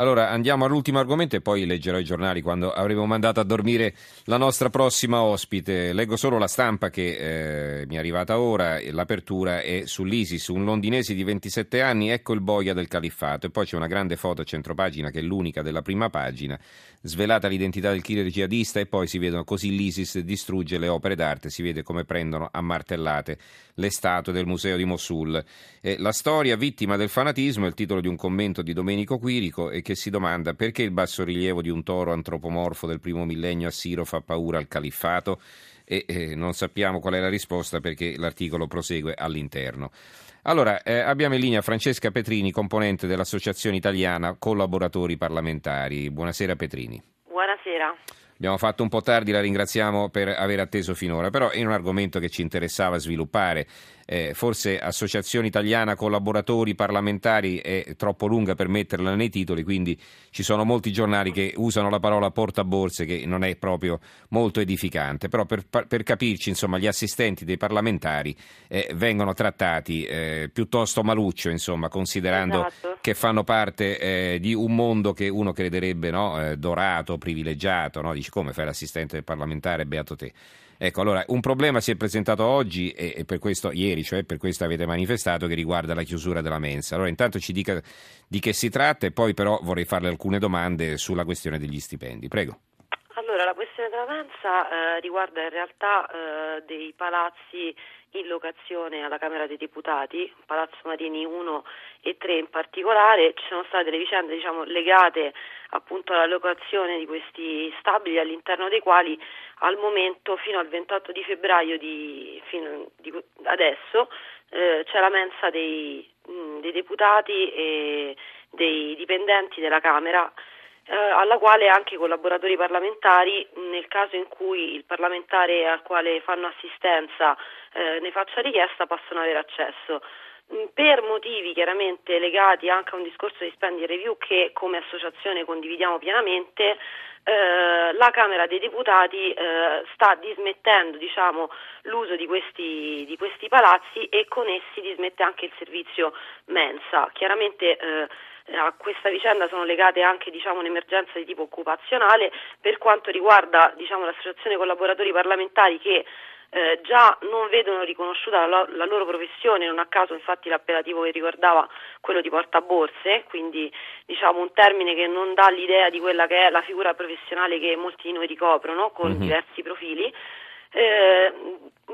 Allora andiamo all'ultimo argomento e poi leggerò i giornali quando avremo mandato a dormire la nostra prossima ospite. Leggo solo la stampa che eh, mi è arrivata ora, l'apertura è sull'ISIS, un londinese di 27 anni, ecco il boia del califfato e poi c'è una grande foto a centropagina che è l'unica della prima pagina, svelata l'identità del killer jihadista e poi si vedono così l'ISIS distrugge le opere d'arte, si vede come prendono a martellate le statue del museo di Mosul. Eh, la storia vittima del fanatismo è il titolo di un commento di Domenico Quirico e che si domanda perché il bassorilievo di un toro antropomorfo del primo millennio assiro fa paura al califfato e eh, non sappiamo qual è la risposta perché l'articolo prosegue all'interno. Allora, eh, abbiamo in linea Francesca Petrini, componente dell'Associazione Italiana Collaboratori Parlamentari. Buonasera Petrini. Buonasera. Abbiamo fatto un po' tardi, la ringraziamo per aver atteso finora, però è un argomento che ci interessava sviluppare. Eh, forse Associazione Italiana Collaboratori Parlamentari è troppo lunga per metterla nei titoli, quindi ci sono molti giornali che usano la parola portaborse che non è proprio molto edificante, però per, per capirci insomma gli assistenti dei parlamentari eh, vengono trattati eh, piuttosto maluccio, insomma, considerando esatto. che fanno parte eh, di un mondo che uno crederebbe no, eh, dorato, privilegiato, no? Dici come fai l'assistente parlamentare, beato te. Ecco, allora, un problema si è presentato oggi e, e, per questo, ieri, cioè per questo avete manifestato, che riguarda la chiusura della mensa. Allora, intanto ci dica di che si tratta e poi però vorrei farle alcune domande sulla questione degli stipendi. Prego. Mensa eh, riguarda in realtà eh, dei palazzi in locazione alla Camera dei Deputati, Palazzo Marini 1 e 3 in particolare, ci sono state le vicende diciamo, legate appunto alla locazione di questi stabili all'interno dei quali al momento fino al 28 di febbraio di, di adesso eh, c'è la mensa dei, mh, dei deputati e dei dipendenti della Camera eh, alla quale anche i collaboratori parlamentari, nel caso in cui il parlamentare al quale fanno assistenza eh, ne faccia richiesta, possono avere accesso. Mm, per motivi chiaramente legati anche a un discorso di spending review che come associazione condividiamo pienamente, eh, la Camera dei Deputati eh, sta dismettendo diciamo, l'uso di questi, di questi, palazzi e con essi dismette anche il servizio mensa. Chiaramente eh, a questa vicenda sono legate anche diciamo, un'emergenza di tipo occupazionale per quanto riguarda diciamo, l'associazione collaboratori parlamentari che eh, già non vedono riconosciuta la, la, loro professione, non a caso infatti l'appellativo che ricordava quello di portaborse, quindi diciamo un termine che non dà l'idea di quella che è la figura professionale che molti di noi ricoprono con mm-hmm. diversi profili. Eh,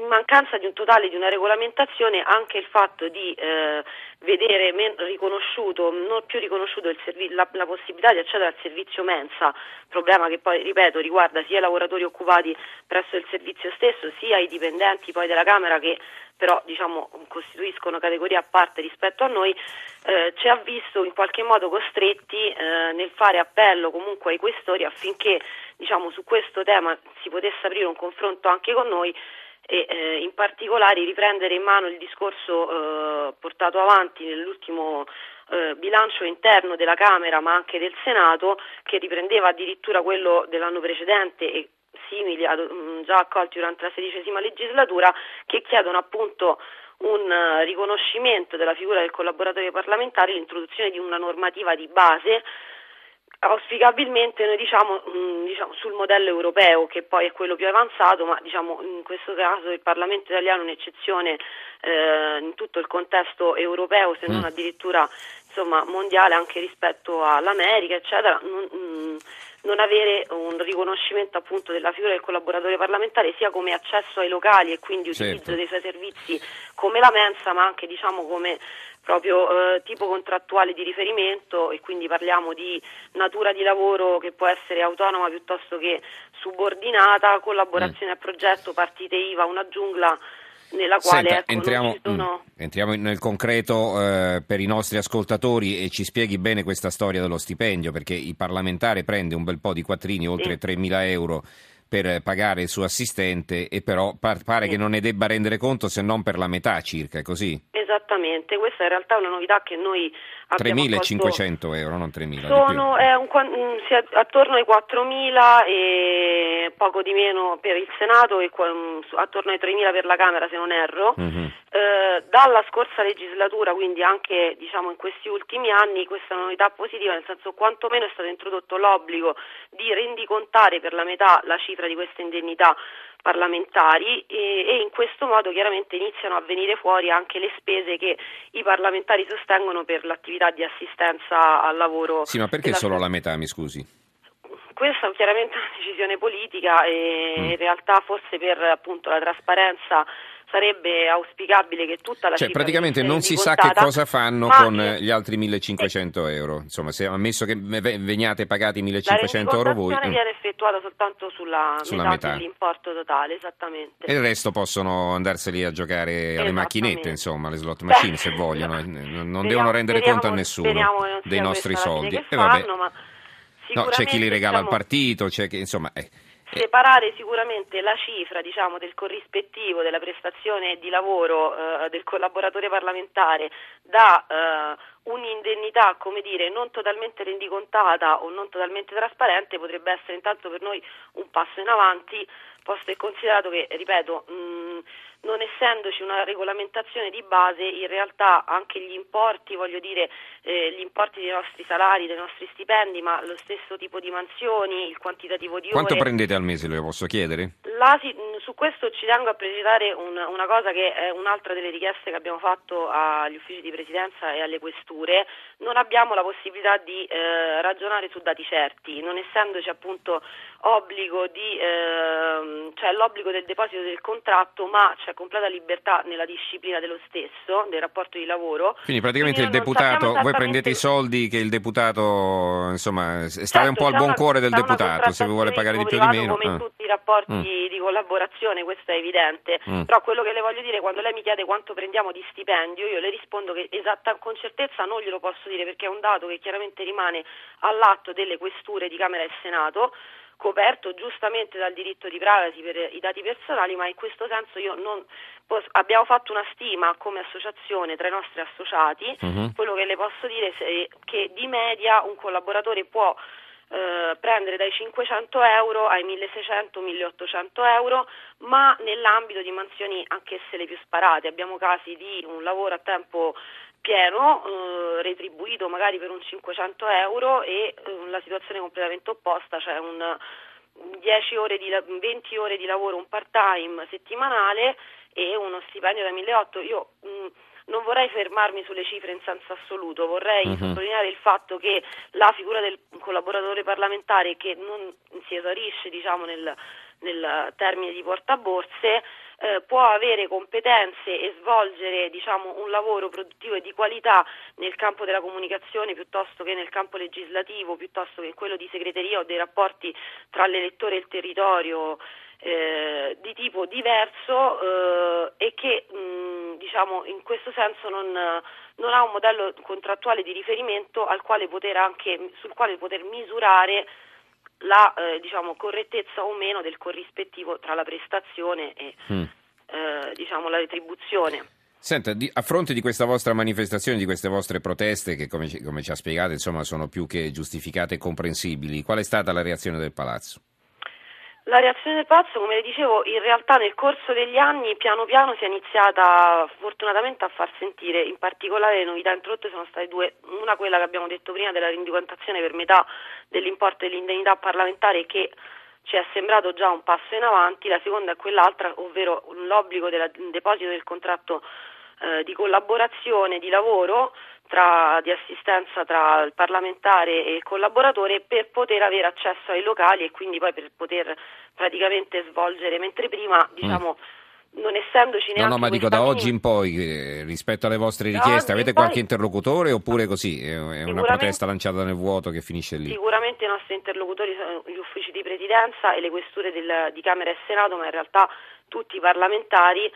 mancanza di un totale di una regolamentazione anche il fatto di eh, vedere men- riconosciuto, non più riconosciuto servi- la-, la, possibilità di accedere al servizio mensa, problema che poi, ripeto, riguarda sia i lavoratori occupati presso il servizio stesso, sia i dipendenti poi della Camera che però diciamo, costituiscono categoria a parte rispetto a noi, eh, ci ha visto in qualche modo costretti eh, nel fare appello comunque ai questori affinché diciamo, su questo tema si potesse aprire un confronto anche con noi e eh, in particolare riprendere in mano il discorso eh, portato avanti nell'ultimo eh, bilancio interno della Camera ma anche del Senato che riprendeva addirittura quello dell'anno precedente e simili ad, um, già accolti durante la sedicesima legislatura che chiedono appunto un uh, riconoscimento della figura del collaboratore parlamentare, l'introduzione di una normativa di base auspicabilmente noi diciamo, mh, mm, diciamo, sul modello europeo che poi è quello più avanzato ma diciamo, in questo caso il Parlamento italiano è un'eccezione eh, in tutto il contesto europeo se non mm. addirittura insomma, mondiale anche rispetto all'America eccetera non, mh, mm, non avere un riconoscimento appunto della figura del collaboratore parlamentare sia come accesso ai locali e quindi utilizzo certo. dei suoi servizi come la mensa ma anche diciamo come proprio eh, tipo contrattuale di riferimento e quindi parliamo di natura di lavoro che può essere autonoma piuttosto che subordinata, collaborazione mm. a progetto, partite IVA, una giungla nella quale Senta, ecco, entriamo, sono... mm, entriamo, nel concreto eh, per i nostri ascoltatori e ci spieghi bene questa storia dello stipendio perché il parlamentare prende un bel po' di quattrini, oltre sì. 3.000 euro per pagare il suo assistente e però pare sì. che non ne debba rendere conto se non per la metà circa, è così? Esattamente, questa è in realtà una novità che noi abbiamo 3.500 euro, non 3.000. Sono un, mm, attorno ai 4.000 e eh, poco di meno per il Senato e attorno ai 3.000 per la Camera se non erro. Mm-hmm. Eh, dalla scorsa legislatura, quindi anche diciamo, in questi ultimi anni, questa è una novità positiva, nel senso quantomeno è stato introdotto l'obbligo di rendicontare per la metà la cifra di queste indennità parlamentari e, e, in questo modo chiaramente iniziano a venire fuori anche le spese che i parlamentari sostengono per l'attività di assistenza al lavoro. Sì, ma perché solo la metà, mi scusi? Questa è chiaramente una decisione politica e mm. in realtà forse per appunto la trasparenza sarebbe auspicabile che tutta la cioè, cifra praticamente non si sa che cosa fanno con gli altri 1500 euro. Insomma se ammesso che veniate pagati 1500 euro voi la mm. viene effettuata soltanto sulla, sulla metà, metà, dell'importo totale esattamente. E il resto possono andarseli a giocare alle macchinette insomma alle slot machine Beh, se vogliono. no. Eh, non speriamo, devono rendere speriamo, conto a nessuno dei nostri soldi. e ma no, c'è chi li regala diciamo, al partito c'è chi insomma eh separare sicuramente la cifra diciamo, del corrispettivo della prestazione di lavoro eh, del collaboratore parlamentare da eh, un'indennità come dire, non totalmente rendicontata o non totalmente trasparente potrebbe essere intanto per noi un passo in avanti, posto e considerato che, ripeto, mh, non essendoci una regolamentazione di base, in realtà anche gli importi, voglio dire, eh, gli importi dei nostri salari, dei nostri stipendi, ma lo stesso tipo di mansioni, il quantitativo di ore. Quanto prendete al mese, lo posso chiedere? La, su questo ci tengo a precisare un, una cosa che è un'altra delle richieste che abbiamo fatto agli uffici di presidenza e alle questure. Non abbiamo la possibilità di eh, ragionare su dati certi, non essendoci appunto obbligo di, eh, cioè l'obbligo del deposito del contratto, ma c'è completa libertà nella disciplina dello stesso, del rapporto di lavoro. Quindi praticamente Quindi il deputato, voi prendete i soldi che il deputato, insomma, state certo, un po' al buon una, cuore del deputato, se vuole pagare di più o di meno. Come in ah. tutti i rapporti mm. di collaborazione, questo è evidente, mm. però quello che le voglio dire, quando lei mi chiede quanto prendiamo di stipendio, io le rispondo che esatta, con certezza non glielo posso dire perché è un dato che chiaramente rimane all'atto delle questure di Camera e Senato, coperto giustamente dal diritto di privacy per i dati personali, ma in questo senso io non posso, abbiamo fatto una stima come associazione tra i nostri associati, uh-huh. quello che le posso dire è che di media un collaboratore può eh, prendere dai 500 euro ai 1600-1800 euro, ma nell'ambito di mansioni anch'esse le più sparate. Abbiamo casi di un lavoro a tempo pieno, eh, retribuito magari per un 500 euro e eh, la situazione completamente opposta, cioè un 10 ore di, 20 ore di lavoro, un part time settimanale e uno stipendio da 1.800. Io mh, mm, non vorrei fermarmi sulle cifre in senso assoluto, vorrei uh-huh. sottolineare il fatto che la figura del collaboratore parlamentare che non si esaurisce diciamo, nel, nel termine di portaborse eh, può avere competenze e svolgere diciamo, un lavoro produttivo e di qualità nel campo della comunicazione piuttosto che nel campo legislativo, piuttosto che in quello di segreteria o dei rapporti tra l'elettore e il territorio eh, di tipo diverso eh, e che mh, diciamo, in questo senso non, non, ha un modello contrattuale di riferimento quale anche, sul quale poter misurare la eh, diciamo, correttezza o meno del corrispettivo tra la prestazione e mm. eh, diciamo, la retribuzione. Senta, di, a fronte di questa vostra manifestazione, di queste vostre proteste, che come come ci ha spiegato insomma, sono più che giustificate e comprensibili, qual è stata la reazione del Palazzo? La reazione del Palazzo, come le dicevo, in realtà nel corso degli anni piano piano si è iniziata fortunatamente a far sentire, in particolare le novità introdotte sono state due, una quella che abbiamo detto prima della rendicontazione per metà dell'importo dell'indennità parlamentare che ci è sembrato già un passo in avanti, la seconda è quell'altra, ovvero l'obbligo del deposito del contratto eh, di collaborazione, di lavoro tra, di assistenza tra il parlamentare e il collaboratore per poter avere accesso ai locali e quindi poi per poter praticamente svolgere, mentre prima diciamo mm. non essendoci neanche... No, no, ma dico da oggi in poi, eh, rispetto alle vostre richieste, avete qualche poi, interlocutore oppure così? È, una protesta lanciata nel vuoto che finisce lì? Sicuramente i nostri interlocutori sono gli uffici di presidenza e le questure del, di Camera e Senato, ma in realtà tutti i parlamentari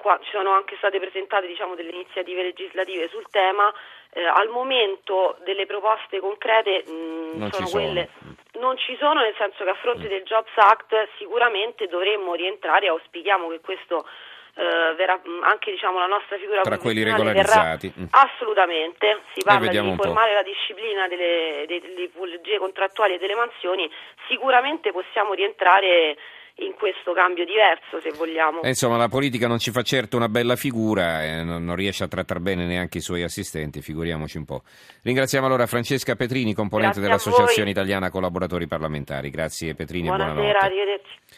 qua ci sono anche state presentate diciamo, delle iniziative legislative sul tema, eh, al momento delle proposte concrete mh, non sono quelle sono. non ci sono nel senso che a fronte mm. del Jobs Act sicuramente dovremmo rientrare, auspichiamo che questo eh, verrà, anche diciamo, la nostra figura tra quelli regolarizzati verrà, assolutamente si parla di riformare la disciplina delle, delle tipologie contrattuali e delle mansioni sicuramente possiamo rientrare in questo cambio diverso, se vogliamo. Eh, insomma, la politica non ci fa certo una bella figura e non, non riesce a trattare bene neanche i suoi assistenti, figuriamoci un po'. Ringraziamo allora Francesca Petrini, componente Grazie dell'Associazione Italiana Collaboratori Parlamentari. Grazie Petrini Buonasera, e buonanotte. arrivederci.